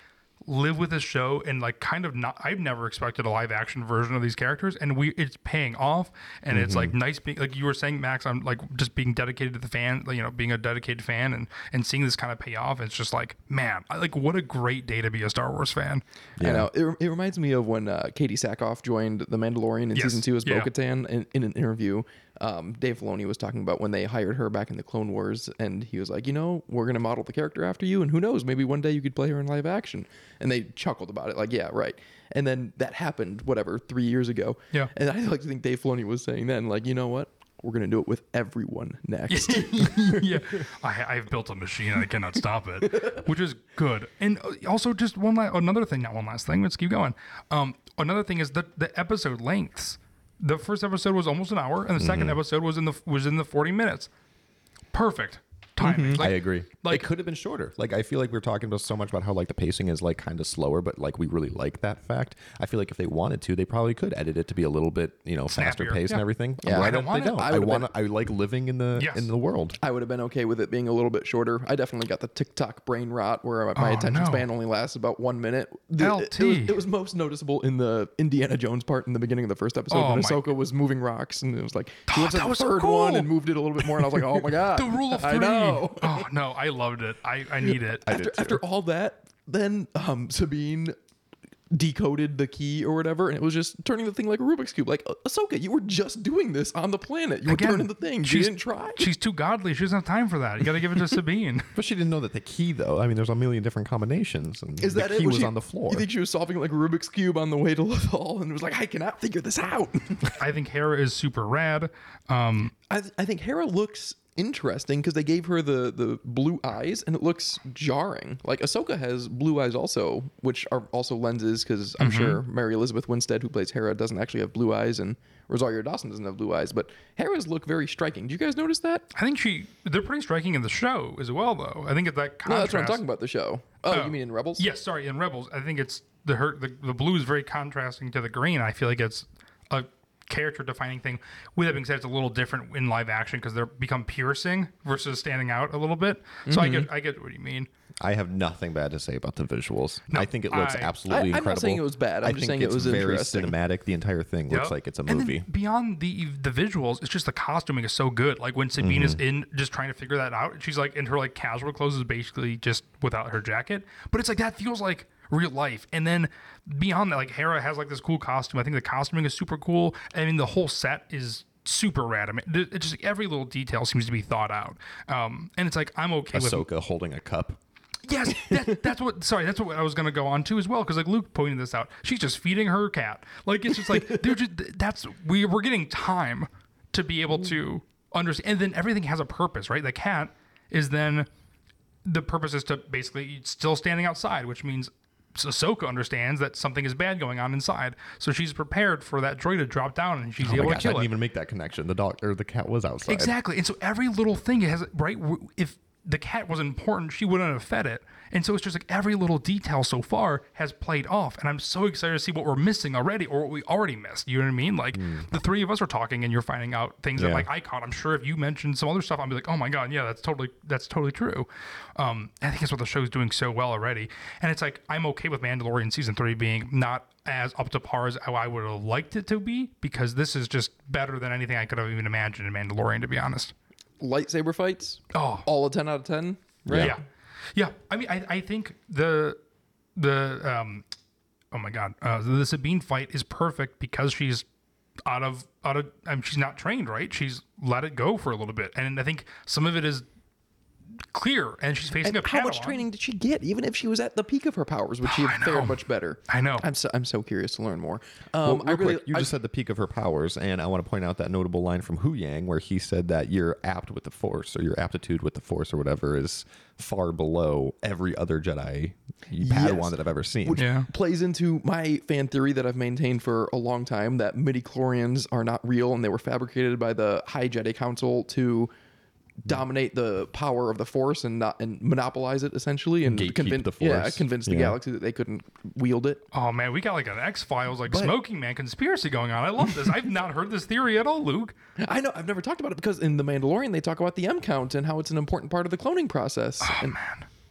live with this show and like kind of not. I've never expected a live action version of these characters, and we it's paying off, and it's Mm-hmm. like nice being like you were saying, Max. I'm like just being dedicated to the fan, you know, being a dedicated fan, and and seeing this kind of pay off. It's just like man, I, like what a great day to be a Star Wars fan. I know. It, it reminds me of when uh, Katee Sackhoff joined The Mandalorian in Yes. season two as Yeah. Bo-Katan. In, in an interview, um, Dave Filoni was talking about when they hired her back in the Clone Wars, and he was like, you know, we're going to model the character after you, and who knows, maybe one day you could play her in live action. And they chuckled about it, like, yeah, right. And then that happened, whatever, three years ago. Yeah. And I like to think Dave Filoni was saying then, like, you know what? We're going to do it with everyone next. yeah, I, I've built a machine and I cannot stop it, which is good. And uh, also, just one la- another thing, not one last thing. Let's keep going. Um, another thing is the the episode lengths. The first episode was almost an hour, and the second mm-hmm. episode was in the was in the forty minutes. Perfect timing. Mm-hmm. Like, I agree. like- it could have been shorter. Like I feel like we're talking about so much about how like the pacing is like kind of slower, but like we really like that fact. I feel like if they wanted to, they probably could edit it to be a little bit you know faster Snappier. paced Yeah. and everything. Yeah. Why I don't don't want they it. don't? I I, want to. I like living in the Yes. in the world. I would have been okay with it being a little bit shorter. I definitely got the TikTok brain rot where my Oh, attention no. span only lasts about one minute. The- LT. It, was, it was most noticeable in the Indiana Jones part in the beginning of the first episode Oh, when my- was moving rocks, and it was like she Oh, went to the was so third one and moved it a little bit more, and I was like, oh my god, the rule of three. I know. Oh no, I loved it. I, I need it. After, after all that, then um, Sabine decoded the key or whatever, and it was just turning the thing like a Rubik's cube. Like Ahsoka, you were just doing this on the planet. You were Again, turning the thing. You she's- didn't try. She's too godly. She doesn't have time for that. You got to give it to Sabine. But she didn't know that the key though. I mean, there's a million different combinations, and Is the that key it? was she- on the floor. You think she was solving like a Rubik's cube on the way to Lothal, and was like, I cannot figure this out. I think Hera is super rad. Um, I, I think Hera looks interesting because they gave her the the blue eyes, and it looks jarring. Like Ahsoka has blue eyes also, which are also lenses because I'm mm-hmm. sure Mary Elizabeth Winstead, who plays Hera, doesn't actually have blue eyes, and Rosario Dawson doesn't have blue eyes. But Hera's look very striking. Do you guys notice that? I think she they're pretty striking in the show as well, though. I think it's that contrast. No, that's what I'm talking about. The show. Oh, Oh. you mean in Rebels? Yes, sorry, in Rebels, I think it's the her the, the blue is very contrasting to the green. I feel like it's a character defining thing. With that being said, it's a little different in live action because they're become piercing versus standing out a little bit. So I Mm-hmm. get I get what you mean. I have nothing bad to say about the visuals. I think it looks I- absolutely I- I'm not incredible. saying it was bad. I'm I just think saying it it's was very interesting. cinematic. The entire thing looks Yep. like it's a And then movie. beyond the the visuals, it's just the costuming is so good. Like when Sabine is Mm-hmm. in just trying to figure that out, she's like in her like casual clothes is basically just without her jacket. But it's like that feels like real life. And then beyond that, like Hera has like this cool costume. I think the costuming is super cool. I mean, the whole set is super rad. I mean, it's just every little detail seems to be thought out. Um, and it's like I'm okay with Ahsoka holding a cup. Yes, that, that's what. Sorry, that's what I was gonna go on to as well. Because like Luke pointed this out, she's just feeding her cat. Like it's just like they're just that's we we're getting time to be able to understand, and then everything has a purpose, right? The cat is then the purpose is to basically still standing outside, which means Ahsoka understands that something is bad going on inside, so she's prepared for that droid to drop down, and she's Oh able I to kill didn't it. even make that connection. The dog or the cat was outside. Exactly. And so every little thing it has right. If the cat was important, she wouldn't have fed it. And so it's just like every little detail so far has played off, and I'm so excited to see what we're missing already, or what we already missed. You know what I mean? Like the three of us are talking, and you're finding out things that like I caught. I'm sure if you mentioned some other stuff, I'd be like, oh my god, yeah, that's totally that's totally true. Um, I think that's what the show's doing so well already, and it's like I'm okay with Mandalorian season three being not as up to par as how I would have liked it to be, because this is just better than anything I could have even imagined in Mandalorian, to be honest. Lightsaber fights, Oh, all a 10 out of 10. Right? yeah. yeah, I mean, I, I think the the um, oh my god, uh, the Sabine fight is perfect because she's out of out of I mean, she's not trained, right? She's let it go for a little bit, and I think some of it is clear, and she's facing And a how much training did she get? Even if she was at the peak of her powers, would she have I fared much better? I know. I'm so, I'm so curious to learn more. Well, Um, real I really, quick, you I- just said the peak of her powers, and I want to point out that notable line from Huyang where he said that you're apt with the Force, or your aptitude with the Force, or whatever, is far below every other Jedi Padawan Yes. that I've ever seen. which Yeah. plays into my fan theory that I've maintained for a long time that midi chlorians are not real and they were fabricated by the High Jedi Council to dominate the power of the Force and not and monopolize it essentially and Gatekeep convince the force. yeah convince the Yeah. galaxy that they couldn't wield it. Oh man, we got like an X Files like But- Smoking Man conspiracy going on. I love this. I've not heard this theory at all, Luke. I know I've never talked about it because in the Mandalorian they talk about the M count and how it's an important part of the cloning process. Oh, and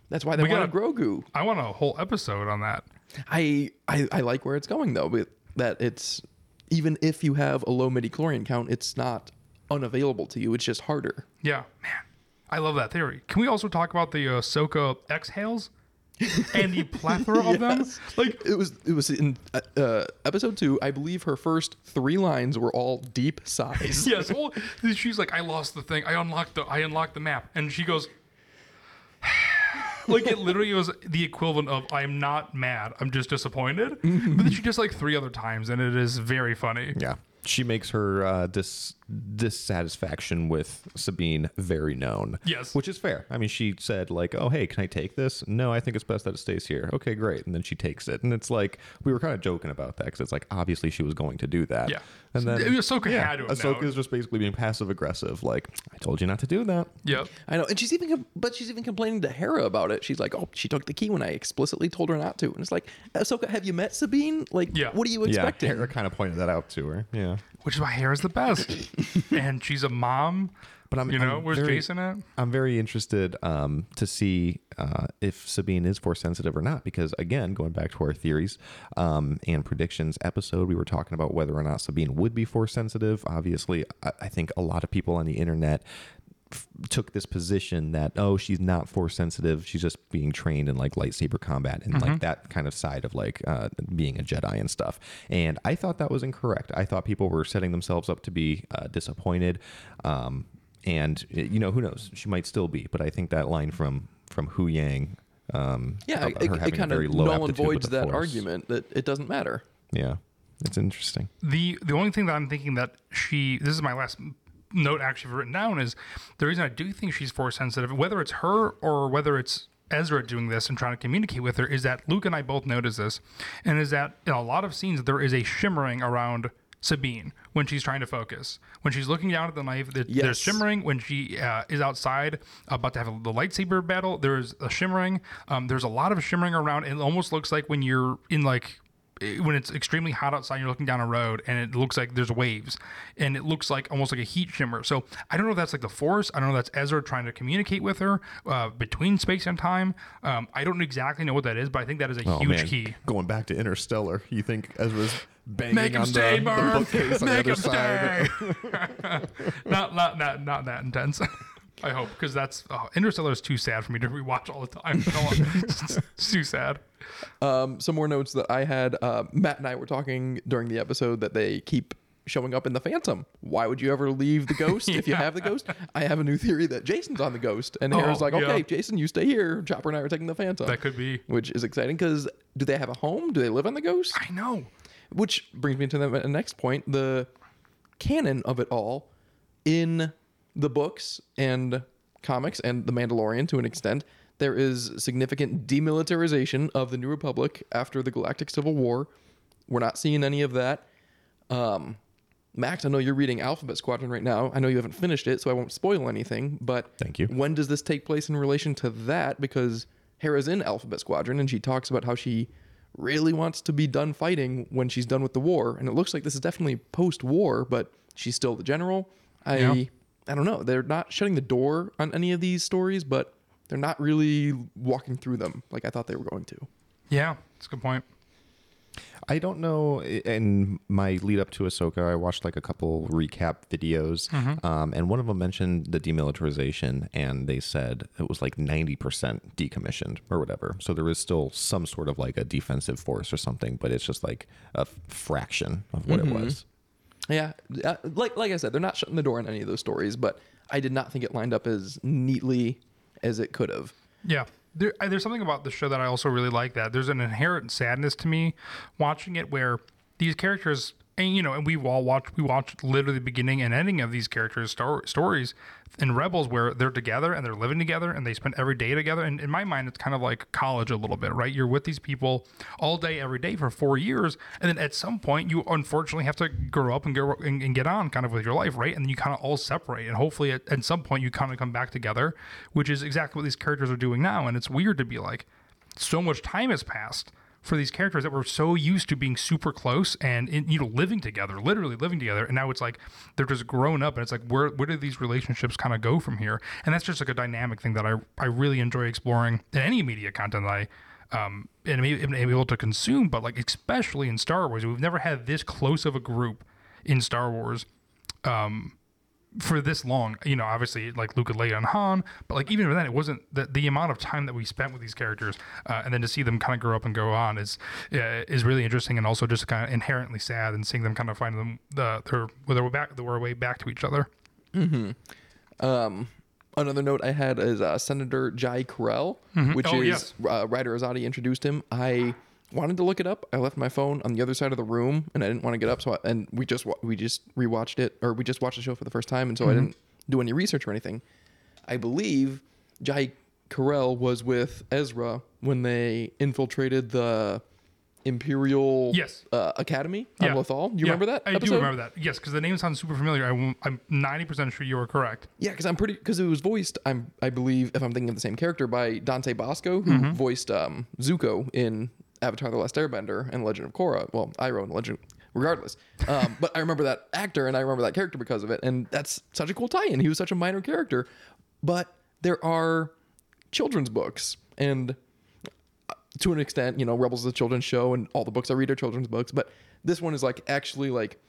That's why they We wanted gotta- Grogu. I want a whole episode on that. I, I I like where it's going though, but that it's even if you have a low midi chlorian count, it's not unavailable to you. It's just harder. Yeah, man, I love that theory. Can we also talk about the uh, Ahsoka exhales and the plethora of them? Like, It was it was in uh, uh, episode two. I believe her first three lines were all deep sighs. yes, well, she's like, I lost the thing. I unlocked the, I unlocked the map, and she goes. like it literally was the equivalent of I'm not mad, I'm just disappointed. but then she does like three other times, and it is very funny. Yeah. She makes her uh, dis- dissatisfaction with Sabine very known. Yes. Which is fair. I mean, she said, like, oh, hey, can I take this? No, I think it's best that it stays here. Okay, great. And then she takes it. And it's like, we were kind of joking about that because it's like, obviously she was going to do that. Yeah. And then I mean, Ahsoka had to have Ahsoka known. is just basically being passive aggressive. Like, I told you not to do that. Yep. I know, and she's even com- but she's even complaining to Hera about it. She's like, "Oh, she took the key when I explicitly told her not to." And it's like, Ahsoka, have you met Sabine? Like, Yeah. what are you Yeah. expecting? Hera kind of pointed that out to her. Yeah. Which is why Hera's the best, and she's a mom. But I'm, You know, I'm where's very- Jason at? I'm very interested um, to see uh, if Sabine is force sensitive or not, because again, going back to our theories um, and predictions episode, we were talking about whether or not Sabine would be force sensitive. Obviously, I, I think a lot of people on the internet f- took this position that oh she's not force sensitive. She's just being trained in like lightsaber combat and like that kind of side of like uh, being a jedi and stuff. And i thought that was incorrect. I thought people were setting themselves up to be uh, disappointed. Um, and you know who knows? She might still be but i think that line from from Huyang um yeah, it, it kind of null and voids that Force. argument that it doesn't matter. yeah it's interesting. The the only thing that I'm thinking that she this is my last note actually written down is the reason I do think she's force sensitive, whether it's her or whether it's Ezra doing this and trying to communicate with her, is that Luke and I both notice this, and is that in a lot of scenes there is a shimmering around Sabine when she's trying to focus. When she's looking down at the knife, there- there's Yes. shimmering. When she uh, is outside about to have the lightsaber battle, there's a shimmering. Um, there's a lot of shimmering around. It almost looks like when you're in like when it's extremely hot outside, you're looking down a road and it looks like there's waves and it looks like almost like a heat shimmer. So I don't know if that's like the force. I don't know if that's Ezra trying to communicate with her uh, between space and time. Um, I don't exactly know what that is, but I think that is a Oh, huge man. key. Going back to Interstellar, you think Ezra's banging Make him on stay, the, the bookcase on the Make other him side? stay. not, not, not, not that intense. I hope because that's oh, Interstellar is too sad for me to rewatch all the time. It's, it's too sad. Um, some more notes that I had. Uh, Matt and I were talking during the episode that they keep showing up in the Phantom. Why would you ever leave the ghost if you have the ghost? I have a new theory that Jason's on the ghost, and Hera's Oh, like, yeah. okay, Jason, you stay here. Chopper and I are taking the Phantom. That could be. which is exciting because do they have a home? Do they live on the ghost? I know. Which brings me to the next point: the canon of it all in the books and comics and the Mandalorian to an extent. There is significant demilitarization of the New Republic after the Galactic Civil War. We're not seeing any of that. Um, Max, I know you're reading Alphabet Squadron right now. I know you haven't finished it, so I won't spoil anything. But Thank you. When does this take place in relation to that? Because Hera's in Alphabet Squadron, and she talks about how she really wants to be done fighting when she's done with the war. And it looks like this is definitely post-war, but she's still the general. I Yeah. I don't know. They're not shutting the door on any of these stories, but they're not really walking through them like I thought they were going to. Yeah, that's a good point. I don't know. In my lead up to Ahsoka, I watched like a couple recap videos, um, and one of them mentioned the demilitarization, and they said it was like ninety percent decommissioned or whatever. So there is still some sort of like a defensive force or something, but it's just like a fraction of what it was. Yeah, uh, like like I said, they're not shutting the door on any of those stories, but I did not think it lined up as neatly as it could have. Yeah. There, there's something about the show that I also really like that. There's an inherent sadness to me watching it where these characters, and you know, and we all watched we watched literally the beginning and ending of these characters' stor- stories in Rebels where they're together and they're living together and they spend every day together. And in my mind, it's kind of like college a little bit, right? You're with these people all day, every day for four years. And then at some point, you unfortunately have to grow up and, go, and, and get on kind of with your life, right? And then you kind of all separate. And hopefully at, at some point, you kind of come back together, which is exactly what these characters are doing now. And it's weird to be like, so much time has passed for these characters that were so used to being super close and in, you know living together literally living together. And now it's like they're just grown up and it's like where where do these relationships kind of go from here? And that's just like a dynamic thing that i i really enjoy exploring in any media content that i um and am able to consume but like especially in star wars. We've never had this close of a group in star wars um for this long, you know, obviously like and Leia and Han, but like even then, it wasn't the, the amount of time that we spent with these characters, uh, and then to see them kind of grow up and go on is uh, is really interesting, and also just kind of inherently sad, and seeing them kind of find them the their their way back their way back to each other. Um, another note I had is uh, Senator Jai Carell, which Oh, is yes. uh, Ryder Azadi introduced him. I wanted to look it up. I left my phone on the other side of the room, and I didn't want to get up. So I, and we just we just rewatched it, or we just watched the show for the first time, and so I didn't do any research or anything. I believe Jai Carell was with Ezra when they infiltrated the Imperial Yes. uh, Academy on Yeah. Lothal. Do you Yeah, remember that? I episode? do remember that. Yes, because the name sounds super familiar. I, am 90% sure you are correct. Yeah, because I'm pretty because it was voiced. I'm I believe if I'm thinking of the same character by Dante Basco, who Mm-hmm. voiced um, Zuko in Avatar: The Last Airbender and Legend of Korra. Well, Iroh and Legend. Regardless, um, but I remember that actor and I remember that character because of it, and that's such a cool tie-in. He was such a minor character, but there are children's books, and uh, to an extent, you know, Rebels is a children's show, and all the books I read are children's books. But this one is like actually like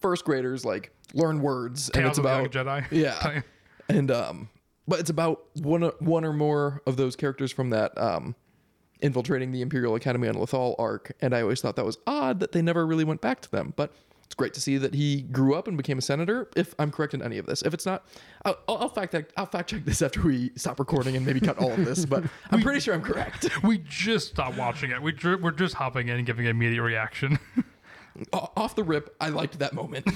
first graders like learn words, and it's about Jedi. yeah, and um, but it's about one one or more of those characters from that um, infiltrating the Imperial Academy on Lothal arc, and I always thought that was odd that they never really went back to them, but. It's great to see that he grew up and became a senator. If I'm correct in any of this, if it's not, I'll, I'll fact check. I'll fact check this after we stop recording and maybe cut all of this. But I'm pretty sure I'm correct. We just stopped watching it. We dr- we're just hopping in and giving an immediate reaction. Off the rip, I liked that moment.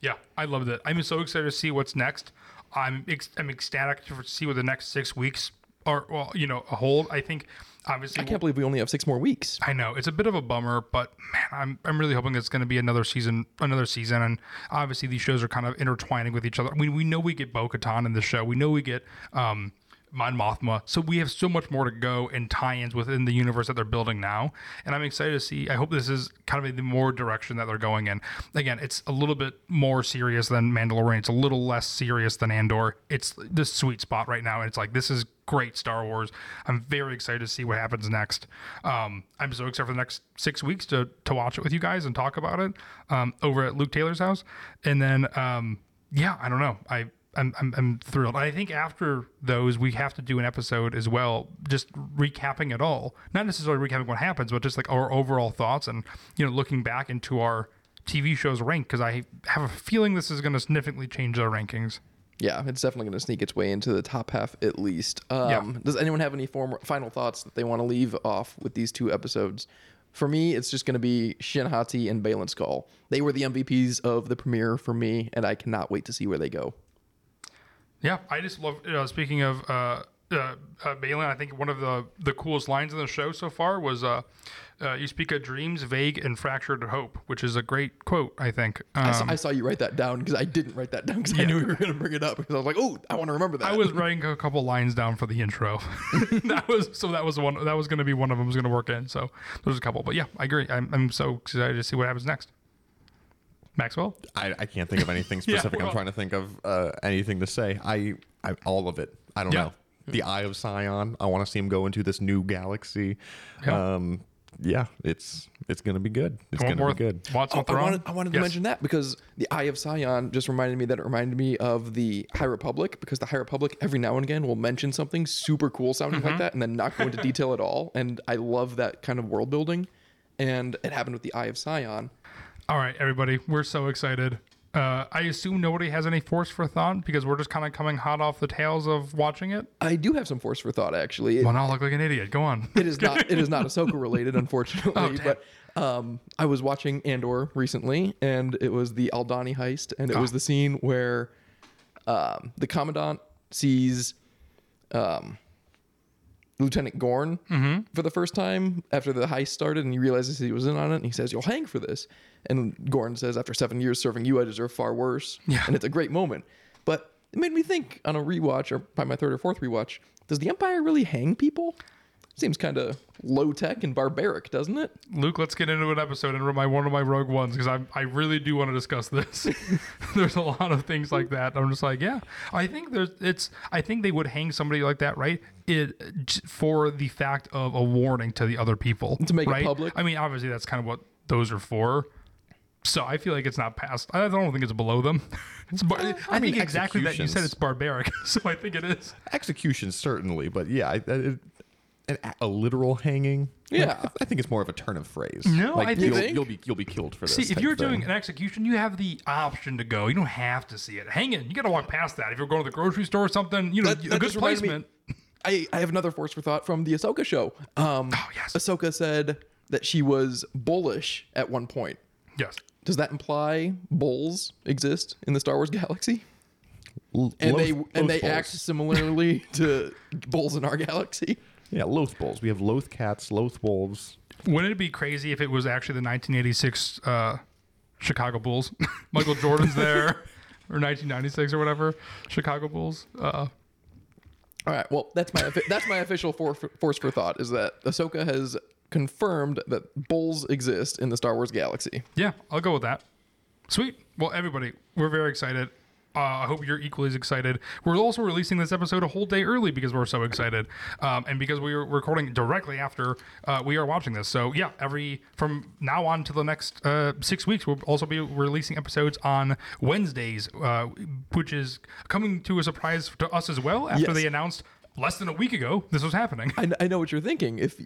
Yeah, I loved it. I'm so excited to see what's next. I'm ex- I'm ecstatic to see what the next six weeks are. Well, you know, a hold. I think obviously I can't believe we only have six more weeks. I know it's a bit of a bummer, but man, I'm I'm really hoping it's going to be another season, another season, and obviously these shows are kind of intertwining with each other. I mean, we know we get Bo-Katan in the show, we know we get um, Mon Mothma, so we have so much more to go and tie-ins within the universe that they're building now, and I'm excited to see. I hope this is kind of the more direction that they're going in. Again, it's a little bit more serious than Mandalorian. It's a little less serious than Andor. It's the sweet spot right now, and it's like this is great Star Wars. I'm very excited to see what happens next. Um, I'm so excited for the next six weeks to to watch it with you guys and talk about it um, over at Luke Taylor's house. And then, um, yeah, I don't know. I I'm, I'm, I'm thrilled. I think after those, we have to do an episode as well, just recapping it all. Not necessarily recapping what happens, but just like our overall thoughts and you know looking back into our TV shows rank because I have a feeling this is going to significantly change our rankings. Yeah, it's definitely going to sneak its way into the top half at least. Um, Yeah. Does anyone have any form, final thoughts that they want to leave off with these two episodes? For me, it's just going to be Shin Hati and Baylan Skoll. They were the MVPs of the premiere for me, and I cannot wait to see where they go. Yeah, I just love. Uh, speaking of uh, uh, uh, Baylan, I think one of the the coolest lines in the show so far was, uh, uh, "You speak of dreams, vague and fractured hope," which is a great quote. I think. Um, I, saw, I saw you write that down because I didn't write that down because I knew you were going to bring it up because I was like, oh, I want to remember that. I was writing a couple lines down for the intro. that was so that was one that was going to be one of them was going to work in. So there's a couple, but yeah, I agree. I'm, I'm so excited to see what happens next. Maxwell, I, I can't think of anything specific. well- I'm trying to think of uh, anything to say. I, I all of it. I don't Yeah. know. The Eye of Sion. I want to see him go into this new galaxy. Yeah. Um, yeah, it's it's gonna be good. It's gonna more? be good. Want some Oh, I wanted, I wanted to mention that because the Eye of Sion just reminded me that it reminded me of the High Republic because the High Republic every now and again will mention something super cool sounding Mm-hmm. like that and then not go into detail at all. And I love that kind of world building. And it happened with the Eye of Sion. All right, everybody, we're so excited. Uh, I assume nobody has any force for thought because we're just kind of coming hot off the tails of watching it. I do have some force for thought actually. It, Well, now I look like an idiot. Go on. it is not it is not Ahsoka related, unfortunately. Oh, but um, I was watching Andor recently, and it was the Aldhani heist, and it was Oh. the scene where um, the commandant sees um, Lieutenant Gorn Mm-hmm. for the first time after the heist started, and he realizes he was in on it, and he says, "You'll hang for this." And Gorn says, "After seven years serving you, I deserve far worse." Yeah. and it's a great moment. But it made me think on a rewatch, or by my third or fourth rewatch, does the Empire really hang people? Seems kind of low tech and barbaric, doesn't it? Luke, let's get into an episode and my one of my rogue ones because I I really do want to discuss this. there's a lot of things like that. I'm just like, yeah, I think there's it's. I think they would hang somebody like that, right? It for the fact of a warning to the other people To make it public? I mean, obviously that's kind of what those are for. So I feel like it's not past. I don't think it's below them. It's bar- uh, I, mean, think exactly that you said it's barbaric. So I think it is. Execution certainly, but yeah, I, I, it, an, a literal hanging. like, Yeah. I think it's more of a turn of phrase. No, like I think- you'll, You think? you'll be you'll be killed for this. See, if you're thing. doing an execution, you have the option to go. You don't have to see it. Hang in. You got to walk past that. If you're going to the grocery store or something, you know, That- a that good just me- placement. I, I have another force for thought from the Ahsoka show. Um, Oh, yes. Ahsoka said that she was bullish at one point. Yes. Does that imply bulls exist in the Star Wars galaxy? L- And they loath- and loath they bulls. act similarly to bulls in our galaxy. Yeah, loath bulls. We have loath cats, loath wolves. Wouldn't it be crazy if it was actually the 1986 uh, Chicago Bulls? Michael Jordan's there, or 1996 or whatever. Chicago Bulls. Uh, All right. Well, that's my that's my official for, force for thought is that Ahsoka has confirmed that bulls exist in the Star Wars galaxy. yeah, I'll go with that. Sweet. Well, everybody, we're very excited. Uh, I hope you're equally as excited. We're also releasing this episode a whole day early because we're so excited, um, and because we are recording directly after uh, we are watching this. So yeah, every from now on to the next uh, six weeks, we'll also be releasing episodes on Wednesdays, uh, which is coming to a surprise to us as well. After Yes. they announced less than a week ago this was happening. I, I know what you're thinking. If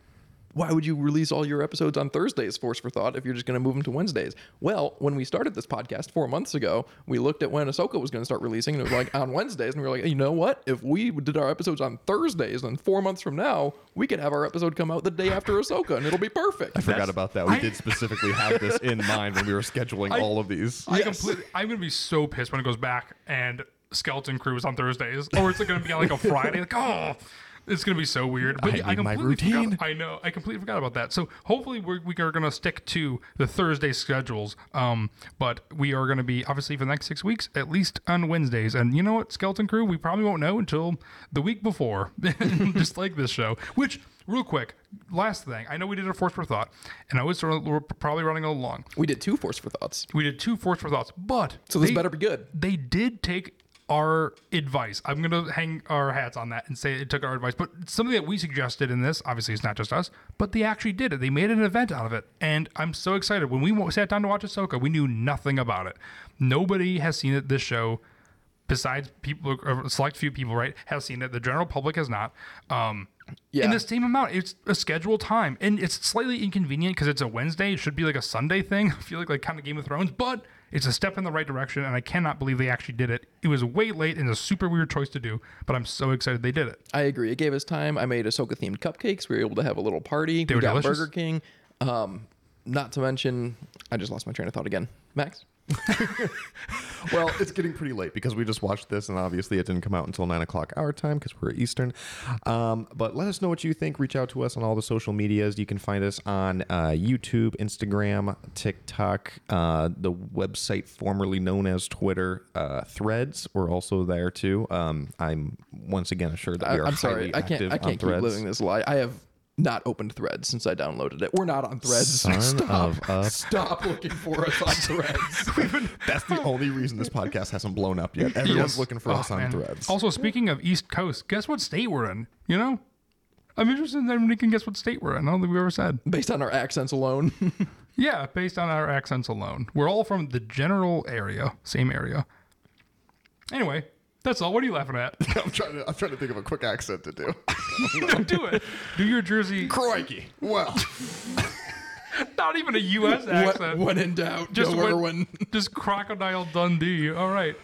why would you release all your episodes on Thursdays, Force for Thought, if you're just going to move them to Wednesdays? Well, when we started this podcast four months ago, we looked at when Ahsoka was going to start releasing, and it was like on Wednesdays, and we were like, you know what? If we did our episodes on Thursdays, then four months from now, we could have our episode come out the day after Ahsoka, and it'll be perfect. I forgot about that. We I- did specifically have this in mind when we were scheduling all of these. I Yes. completely, I'm gonna be so pissed when it goes back and Skeleton Crew is on Thursdays, or it's gonna be on like a Friday. Like, oh, it's gonna be so weird. But I yeah, I, need my completely routine. forgot. I know. I completely forgot about that. So hopefully we're, we are gonna stick to the Thursday schedules. Um, but we are gonna be obviously for the next six weeks at least on Wednesdays. And you know what, Skeleton Crew, we probably won't know until the week before, just like this show. Which, real quick, last thing, I know we did a force for thought, and I was sort of, we're probably running a little long. We did two Force for Thoughts, We did two force for thoughts, but so this they- better be good. They did take our advice. I'm gonna hang our hats on that and say it took our advice. But something that we suggested in this, obviously, it's not just us, but they actually did it. They made an event out of it, and I'm so excited. When we sat down to watch Ahsoka, we knew nothing about it. Nobody has seen it. This show, besides people, a select few people, right, have seen it. The general public has not. Um, Yeah. in the same amount. It's a scheduled time, and it's slightly inconvenient because it's a Wednesday. It should be like a Sunday thing. I feel like like kind of Game of Thrones, but it's a step in the right direction, and I cannot believe they actually did it. It was way late and a super weird choice to do, but I'm so excited they did it. I agree. It gave us time. I made Ahsoka themed cupcakes. We were able to have a little party. we were got delicious. Burger King. Um, not to mention, I just lost my train of thought again. Max? Well, it's getting pretty late because we just watched this, and obviously it didn't come out until nine o'clock our time because we're Eastern. Um, but let us know what you think. Reach out to us on all the social medias. You can find us on uh, YouTube, Instagram, TikTok, uh, the website formerly known as Twitter, uh, Threads. We're also there too. Um, I'm once again assured that we are I'm sorry. highly I can't. active I can't keep Threads. living this lie. I have not opened Threads since I downloaded it. We're not on Threads. Son Stop. of a- Stop looking for us on Threads. That's the only reason this podcast hasn't blown up yet. Everyone's Yes. looking for Oh, us on man. Threads. Also, speaking of East Coast, guess what state we're in? You know, I'm interested in anyone can guess what state we're in. I don't think we ever said. Based on our accents alone. Yeah, based on our accents alone. We're all from the general area, same area. Anyway, that's all. What are you laughing at? I'm trying to. I'm trying to think of a quick accent to do. Do it. Do your Jersey. Crikey! Well, Not even a U.S. accent. when in doubt, Just when- Irwin. Just crocodile Dundee. All right.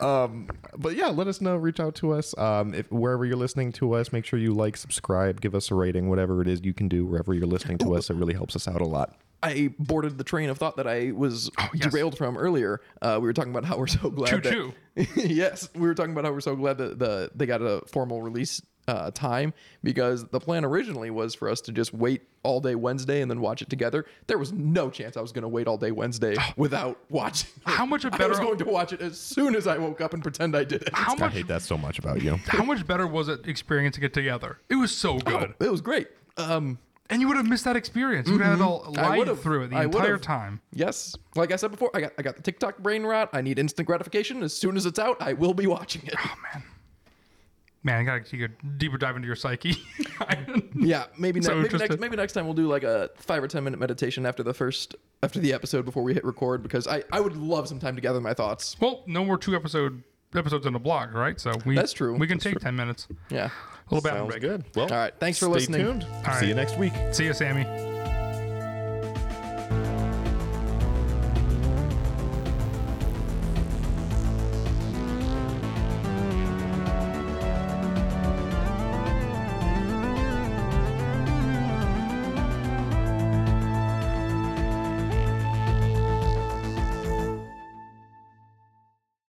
but yeah, let us know. Reach out to us. Um, if wherever you're listening to us, make sure you like, subscribe, give us a rating, whatever it is you can do wherever you're listening to us. It really helps us out a lot. I boarded the train of thought that I was Oh, yes. derailed from earlier. Uh, we were talking about how we're so glad that Choo-choo. yes, we were talking about how we're so glad that the they got a formal release uh, time because the plan originally was for us to just wait all day Wednesday and then watch it together. There was no chance I was going to wait all day Wednesday without watching. it. How much better? I was going to watch it as soon as I woke up and pretend I did it. How much, I hate that so much about you. How much better was it experiencing it together? It was so good, It was great. Um, and you would have missed that experience. You would have had mm-hmm. all live would've. through it the I entire would've. time. yes, like I said before, I got I got the TikTok brain rot. I need instant gratification. As soon as it's out, I will be watching it. Oh man, man, I gotta take a deeper dive into your psyche. Yeah, maybe, So ne- maybe interested. next maybe next time we'll do like a five or ten minute meditation after the first after the episode before we hit record because I I would love some time to gather my thoughts. well, no more two episode episodes in a blog, right? So we That's true. We can That's take ten minutes. Yeah. A little bathroom Sounds break. good. Well, All right. Thanks for stay listening. tuned. All See right. you next week. See you, Sammy.